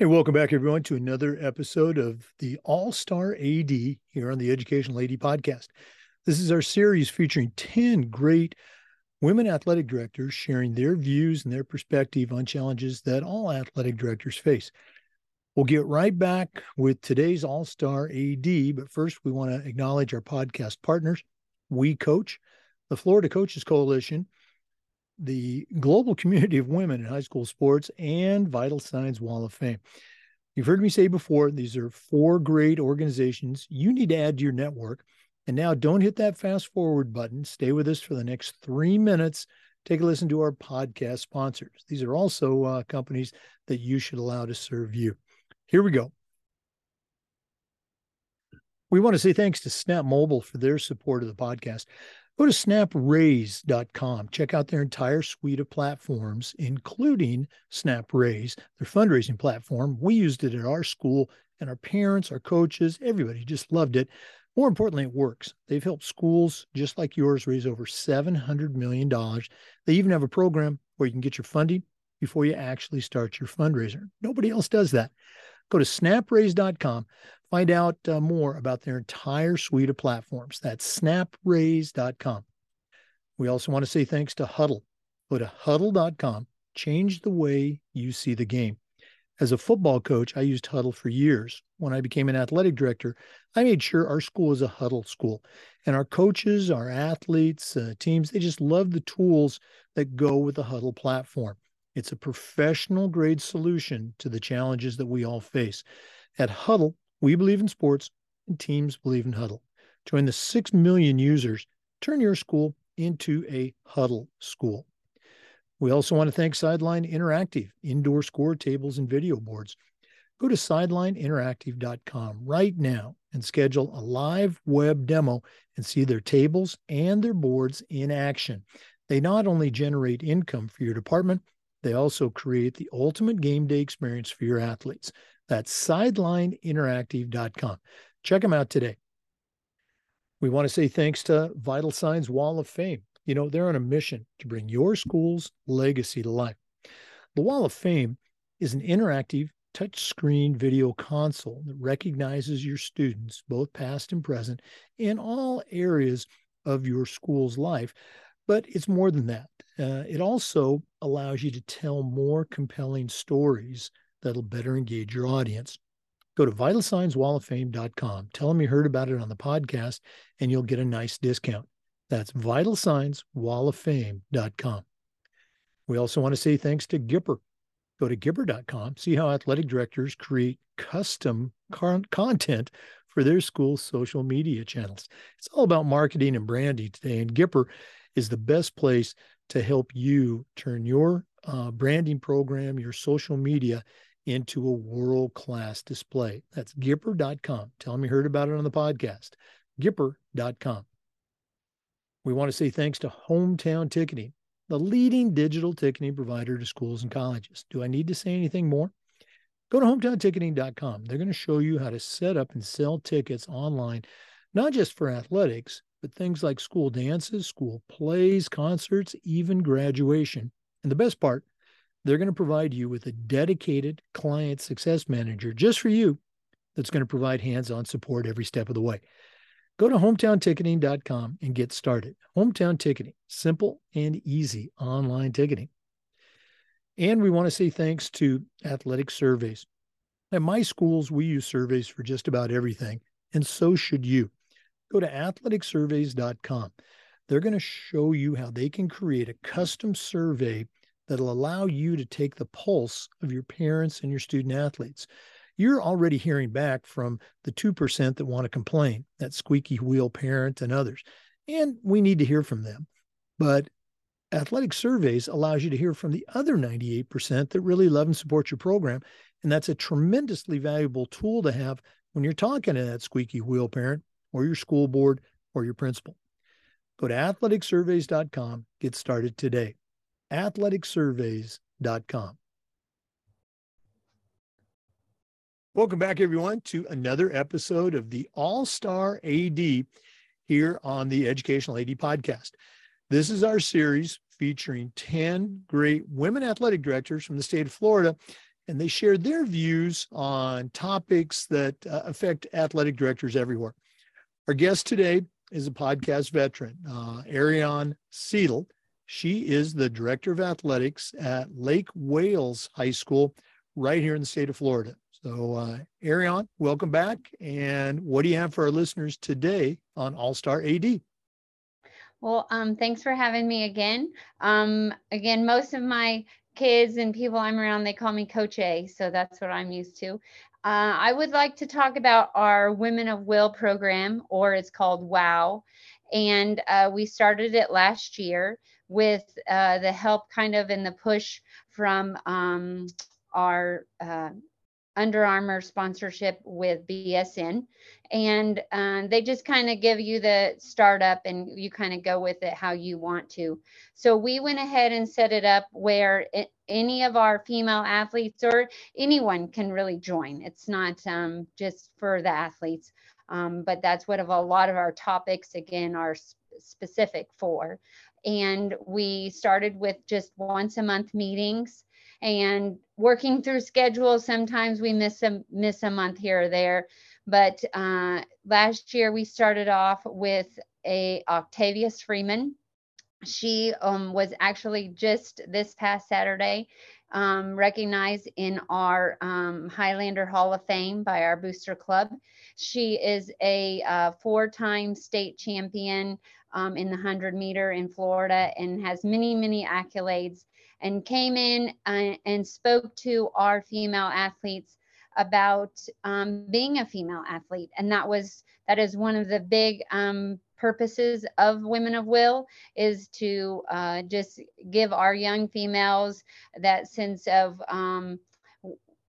Hey, welcome back, everyone, to another episode of the All Star AD here on the Educational AD podcast. This is our series featuring 10 great women athletic directors sharing their views and their perspective on challenges that all athletic directors face. We'll get right back with today's All Star AD, but first, we want to acknowledge our podcast partners, We Coach, the Florida Coaches Coalition, the global community of women in high school sports, and Vital Signs Wall of Fame. You've heard me say before, these are four great organizations you need to add to your network. And now don't hit that fast forward button. Stay with us for the next three minutes. Take a listen to our podcast sponsors. These are also uh, companies that you should allow to serve you. Here we go. We want to say thanks to Snap Mobile for their support of the podcast. Go to snapraise.com. Check out their entire suite of platforms, including SnapRaise, their fundraising platform. We used it at our school, and our parents, our coaches, everybody just loved it. More importantly, it works. They've helped schools just like yours raise over $700 million. They even have a program where you can get your funding before you actually start your fundraiser. Nobody else does that. Go to snapraise.com. Find out uh, more about their entire suite of platforms. That's snapraise.com. We also want to say thanks to Huddle. Go to huddle.com, Change the way you see the game. As a football coach, I used Huddle for years. When I became an athletic director, I made sure our school was a Huddle school. And our coaches, our athletes, uh, teams, they just love the tools that go with the Huddle platform. It's a professional grade solution to the challenges that we all face. At Huddle, we believe in sports and teams believe in Huddle. Join the 6 million users. Turn your school into a Huddle school. We also want to thank Sideline Interactive, indoor score tables and video boards. Go to sidelineinteractive.com right now and schedule a live web demo and see their tables and their boards in action. They not only generate income for your department, they also create the ultimate game day experience for your athletes. That's sidelineinteractive.com. Check them out today. We want to say thanks to Vital Signs Wall of Fame. You know, they're on a mission to bring your school's legacy to life. The Wall of Fame is an interactive touchscreen video console that recognizes your students, both past and present, in all areas of your school's life. But it's more than that. Uh, it also allows you to tell more compelling stories that'll better engage your audience. Go to vitalsignswalloffame.com. Tell them you heard about it on the podcast, and you'll get a nice discount. That's vitalsignswalloffame.com. We also want to say thanks to Gipper. Go to gipper.com, see how athletic directors create custom content for their school's social media channels. It's all about marketing and branding today, and Gipper is the best place to help you turn your uh, branding program, your social media into a world class display. That's Gipper.com. Tell them you heard about it on the podcast. Gipper.com. We want to say thanks to Hometown Ticketing, the leading digital ticketing provider to schools and colleges. Do I need to say anything more? Go to hometownticketing.com. They're going to show you how to set up and sell tickets online, not just for athletics, but things like school dances, school plays, concerts, even graduation. And the best part, they're going to provide you with a dedicated client success manager just for you that's going to provide hands on support every step of the way. Go to hometownticketing.com and get started. Hometown Ticketing, simple and easy online ticketing. And we want to say thanks to Athletic Surveys. At my schools, we use surveys for just about everything, and so should you go to athleticsurveys.com. They're going to show you how they can create a custom survey that'll allow you to take the pulse of your parents and your student athletes. You're already hearing back from the 2% that want to complain, that squeaky wheel parent and others. And we need to hear from them. But athletic surveys allows you to hear from the other 98% that really love and support your program. And that's a tremendously valuable tool to have when you're talking to that squeaky wheel parent or your school board or your principal. Go to athleticsurveys.com. Get started today. athleticsurveys.com. Welcome back, everyone, to another episode of the All Star AD here on the Educational AD podcast. This is our series featuring 10 great women athletic directors from the state of Florida and they share their views on topics that uh, affect athletic directors everywhere. Our guest today is a podcast veteran, uh, Arianne Seidl. She is the director of athletics at Lake Wales High School right here in the state of Florida. So, uh, Arianne, welcome back. And what do you have for our listeners today on All Star AD? Well, um, thanks for having me again. Um, again, most of my kids and people I'm around, they call me Coach A, so that's what I'm used to. Uh, I would like to talk about our Women of Will program, or it's called WOW. And uh, we started it last year with uh, the help kind of in the push from um, our uh, under Armour sponsorship with BSN. And um, they just kind of give you the startup and you kind of go with it how you want to. So we went ahead and set it up where it, any of our female athletes or anyone can really join. It's not um, just for the athletes, um, but that's what of a lot of our topics, again, are sp- specific for. And we started with just once a month meetings and working through schedules sometimes we miss a miss a month here or there. But uh, last year we started off with a octavius freeman. She um, was actually just this past saturday um, recognized in our um, highlander hall of fame by our booster club. She is a uh, four-time state champion um, in the 100 meter in florida and has many many accolades and came in and, uh, and spoke to our female athletes about um, being a female athlete. And that was that is one of the big um, purposes of women of will is to uh, just give our young females that sense of um,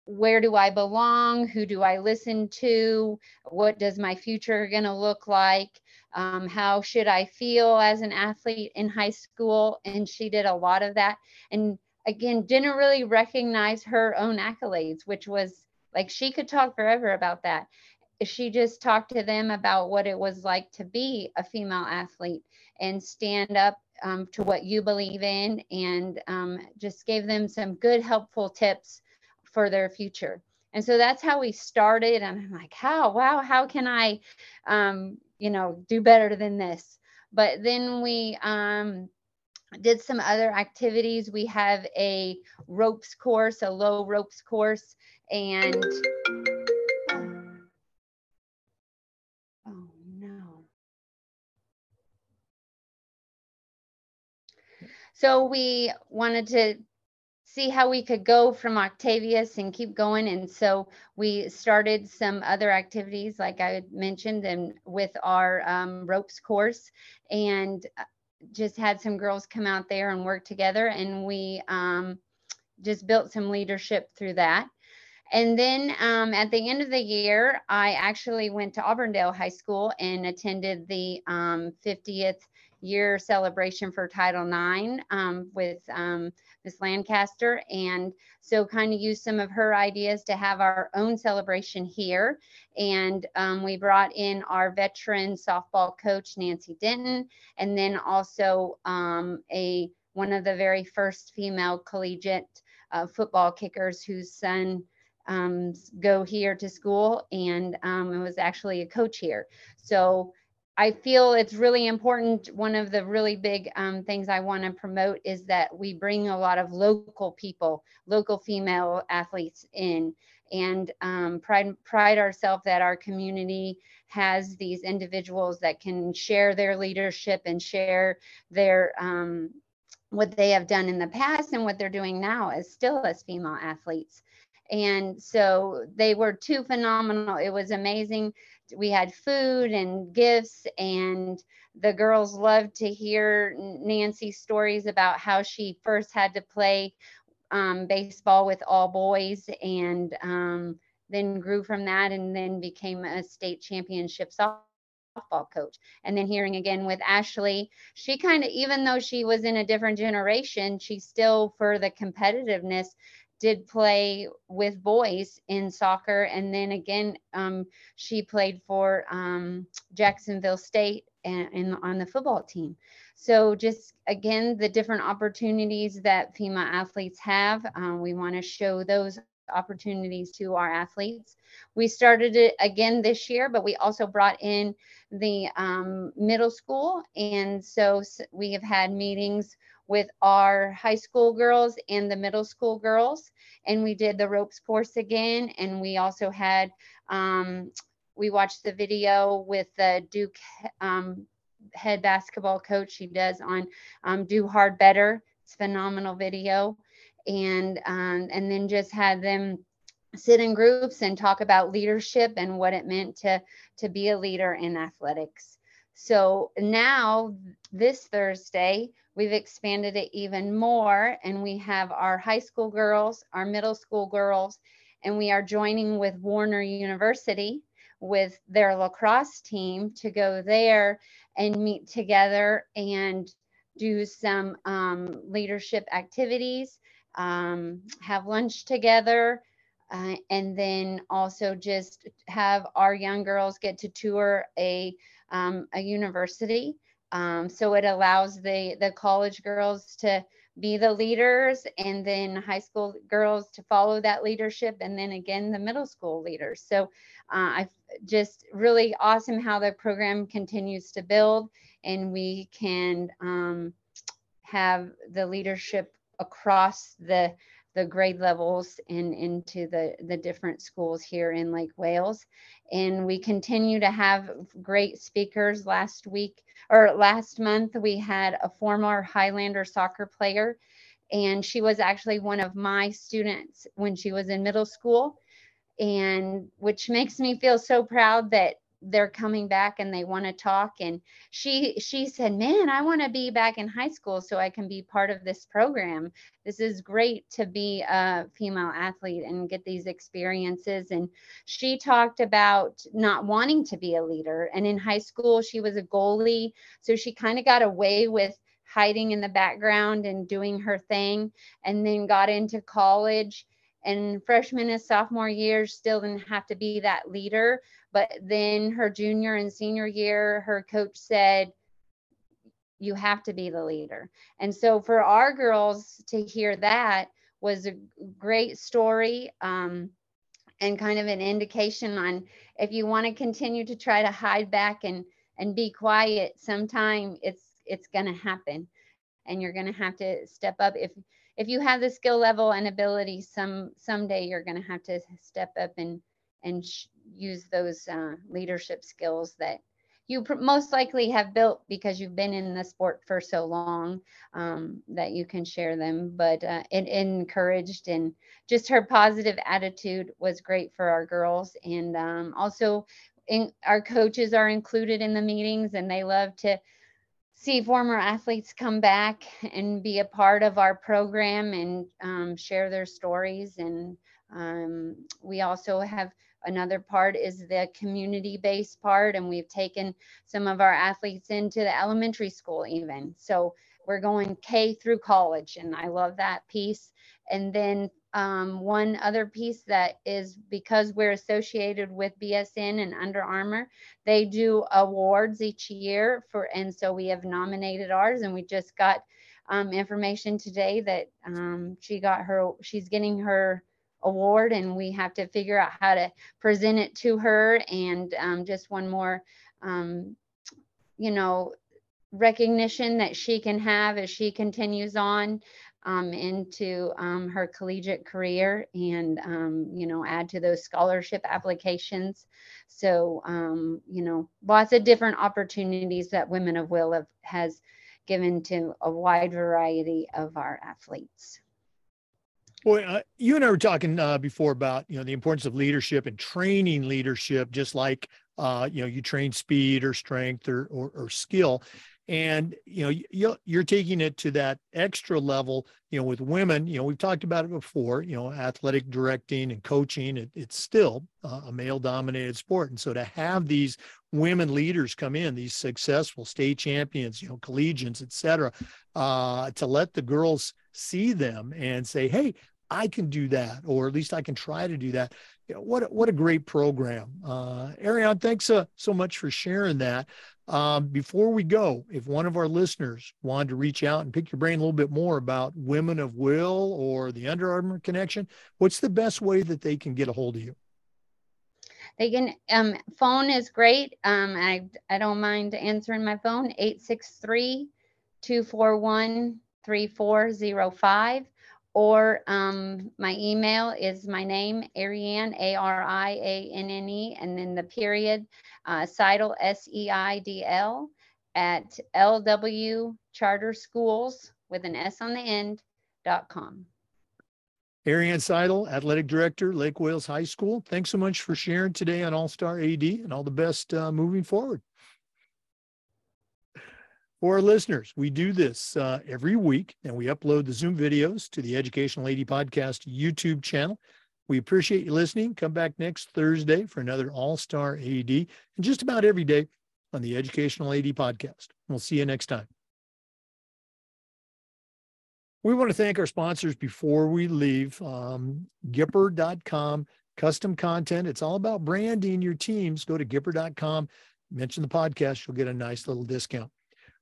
where do i belong who do i listen to what does my future going to look like um, how should I feel as an athlete in high school? And she did a lot of that. And again, didn't really recognize her own accolades, which was like she could talk forever about that. She just talked to them about what it was like to be a female athlete and stand up um, to what you believe in and um, just gave them some good, helpful tips for their future. And so that's how we started. And I'm like, how, wow, how can I, um, you know, do better than this. But then we um, did some other activities. We have a ropes course, a low ropes course, and So we wanted to see how we could go from Octavius and keep going. And so we started some other activities, like I mentioned, and with our um, ropes course, and uh, just had some girls come out there and work together. And we um, just built some leadership through that. And then um, at the end of the year, I actually went to Auburndale High School and attended the 50th um, year celebration for Title IX um, with um, Miss Lancaster. And so kind of used some of her ideas to have our own celebration here. And um, we brought in our veteran softball coach, Nancy Denton, and then also um, a one of the very first female collegiate uh, football kickers whose son um, go here to school and um, it was actually a coach here. So I feel it's really important. One of the really big um, things I want to promote is that we bring a lot of local people, local female athletes in, and um, pride pride ourselves that our community has these individuals that can share their leadership and share their um, what they have done in the past and what they're doing now as still as female athletes. And so they were two phenomenal. It was amazing we had food and gifts and the girls loved to hear Nancy's stories about how she first had to play um, baseball with all boys and um, then grew from that and then became a state championship softball coach. And then hearing again with Ashley, she kind of, even though she was in a different generation, she still, for the competitiveness, did play with boys in soccer. And then again, um, she played for um, Jacksonville State and, and, on the football team. So just again, the different opportunities that female athletes have, um, we want to show those opportunities to our athletes. We started it again this year, but we also brought in the um, middle school. And so we have had meetings with our high school girls and the middle school girls. And we did the ropes course again. And we also had, um, we watched the video with the Duke um, head basketball coach. He does on um, Do Hard Better. It's phenomenal video. And, um, and then just had them sit in groups and talk about leadership and what it meant to to be a leader in athletics. So now this Thursday, we've expanded it even more and we have our high school girls, our middle school girls, and we are joining with Warner University with their lacrosse team to go there and meet together and do some um, leadership activities, um, have lunch together, uh, and then also just have our young girls get to tour a um, a university. Um, so it allows the the college girls to be the leaders, and then high school girls to follow that leadership, and then again the middle school leaders. So uh, I just really awesome how the program continues to build, and we can um, have the leadership across the the grade levels and into the, the different schools here in Lake Wales. And we continue to have great speakers. Last week or last month, we had a former Highlander soccer player, and she was actually one of my students when she was in middle school. And which makes me feel so proud that they're coming back and they want to talk and she she said man i want to be back in high school so i can be part of this program. This is great to be a female athlete and get these experiences and she talked about not wanting to be a leader and in high school she was a goalie so she kind of got away with hiding in the background and doing her thing and then got into college and freshman and sophomore years still didn't have to be that leader but then her junior and senior year, her coach said, you have to be the leader. And so for our girls to hear that was a great story um, and kind of an indication on if you want to continue to try to hide back and and be quiet sometime it's it's going to happen and you're going to have to step up if if you have the skill level and ability some someday you're going to have to step up and and use those uh, leadership skills that you most likely have built because you've been in the sport for so long um, that you can share them. But uh, it, it, encouraged and just her positive attitude was great for our girls. And um, also, in, our coaches are included in the meetings and they love to see former athletes come back and be a part of our program and um, share their stories. And um, we also have Another part is the community based part, and we've taken some of our athletes into the elementary school, even. So we're going K through college, and I love that piece. And then um, one other piece that is because we're associated with BSN and Under Armour, they do awards each year for, and so we have nominated ours, and we just got um, information today that um, she got her, she's getting her award and we have to figure out how to present it to her and um, just one more um, you know recognition that she can have as she continues on um, into um, her collegiate career and um, you know add to those scholarship applications. So um, you know lots of different opportunities that women of will have, has given to a wide variety of our athletes. Boy, uh, you and I were talking uh, before about you know the importance of leadership and training leadership, just like uh, you know you train speed or strength or or, or skill, and you know you, you're taking it to that extra level. You know, with women, you know we've talked about it before. You know, athletic directing and coaching, it, it's still a male-dominated sport, and so to have these women leaders come in, these successful state champions, you know, collegians, et cetera, uh, to let the girls see them and say, hey, I can do that, or at least I can try to do that. You know, what, what a great program. Uh, Arianne, thanks uh, so much for sharing that. Um, before we go, if one of our listeners wanted to reach out and pick your brain a little bit more about Women of Will or the Under Armour connection, what's the best way that they can get a hold of you? They can um phone is great. Um I I don't mind answering my phone 863 241 3405 or um, my email is my name, Arianne, A R I A N N E, and then the period, uh, Seidl, S E I D L, at LW Charter Schools with an S on the end, dot com. Arianne Seidl, Athletic Director, Lake Wales High School. Thanks so much for sharing today on All Star AD and all the best uh, moving forward. For our listeners, we do this uh, every week and we upload the Zoom videos to the Educational AD Podcast YouTube channel. We appreciate you listening. Come back next Thursday for another All Star AD and just about every day on the Educational AD Podcast. We'll see you next time. We want to thank our sponsors before we leave. Um, Gipper.com, custom content. It's all about branding your teams. Go to Gipper.com, mention the podcast, you'll get a nice little discount.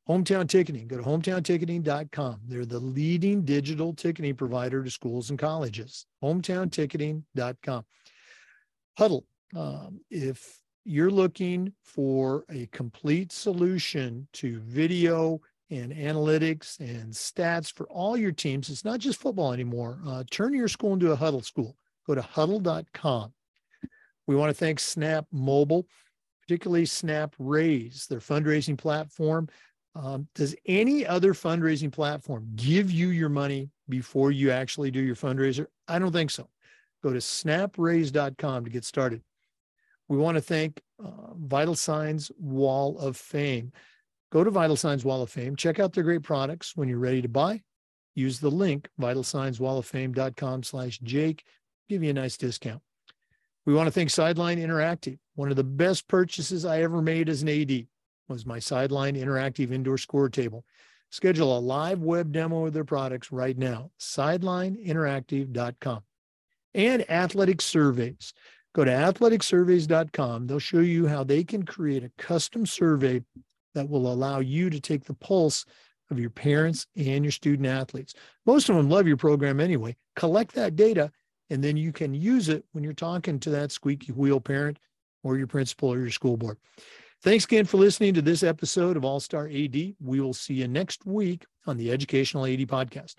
Hometown Ticketing. Go to hometownticketing.com. They're the leading digital ticketing provider to schools and colleges. Hometownticketing.com. Huddle, Um, if you're looking for a complete solution to video and analytics and stats for all your teams, it's not just football anymore. Uh, turn your school into a huddle school. Go to huddle.com. We want to thank Snap Mobile, particularly Snap Raise, their fundraising platform. Um, does any other fundraising platform give you your money before you actually do your fundraiser? I don't think so. Go to snapraise.com to get started. We want to thank uh, Vital Signs Wall of Fame. Go to Vital Signs Wall of Fame, check out their great products. When you're ready to buy, use the link vitalsignswalloffame.com slash Jake, give you a nice discount. We want to thank Sideline Interactive, one of the best purchases I ever made as an AD was my sideline interactive indoor score table. Schedule a live web demo of their products right now, sidelineinteractive.com. And athletic surveys. Go to athleticsurveys.com. They'll show you how they can create a custom survey that will allow you to take the pulse of your parents and your student athletes. Most of them love your program anyway. Collect that data, and then you can use it when you're talking to that squeaky wheel parent or your principal or your school board. Thanks again for listening to this episode of All Star AD. We will see you next week on the Educational AD Podcast.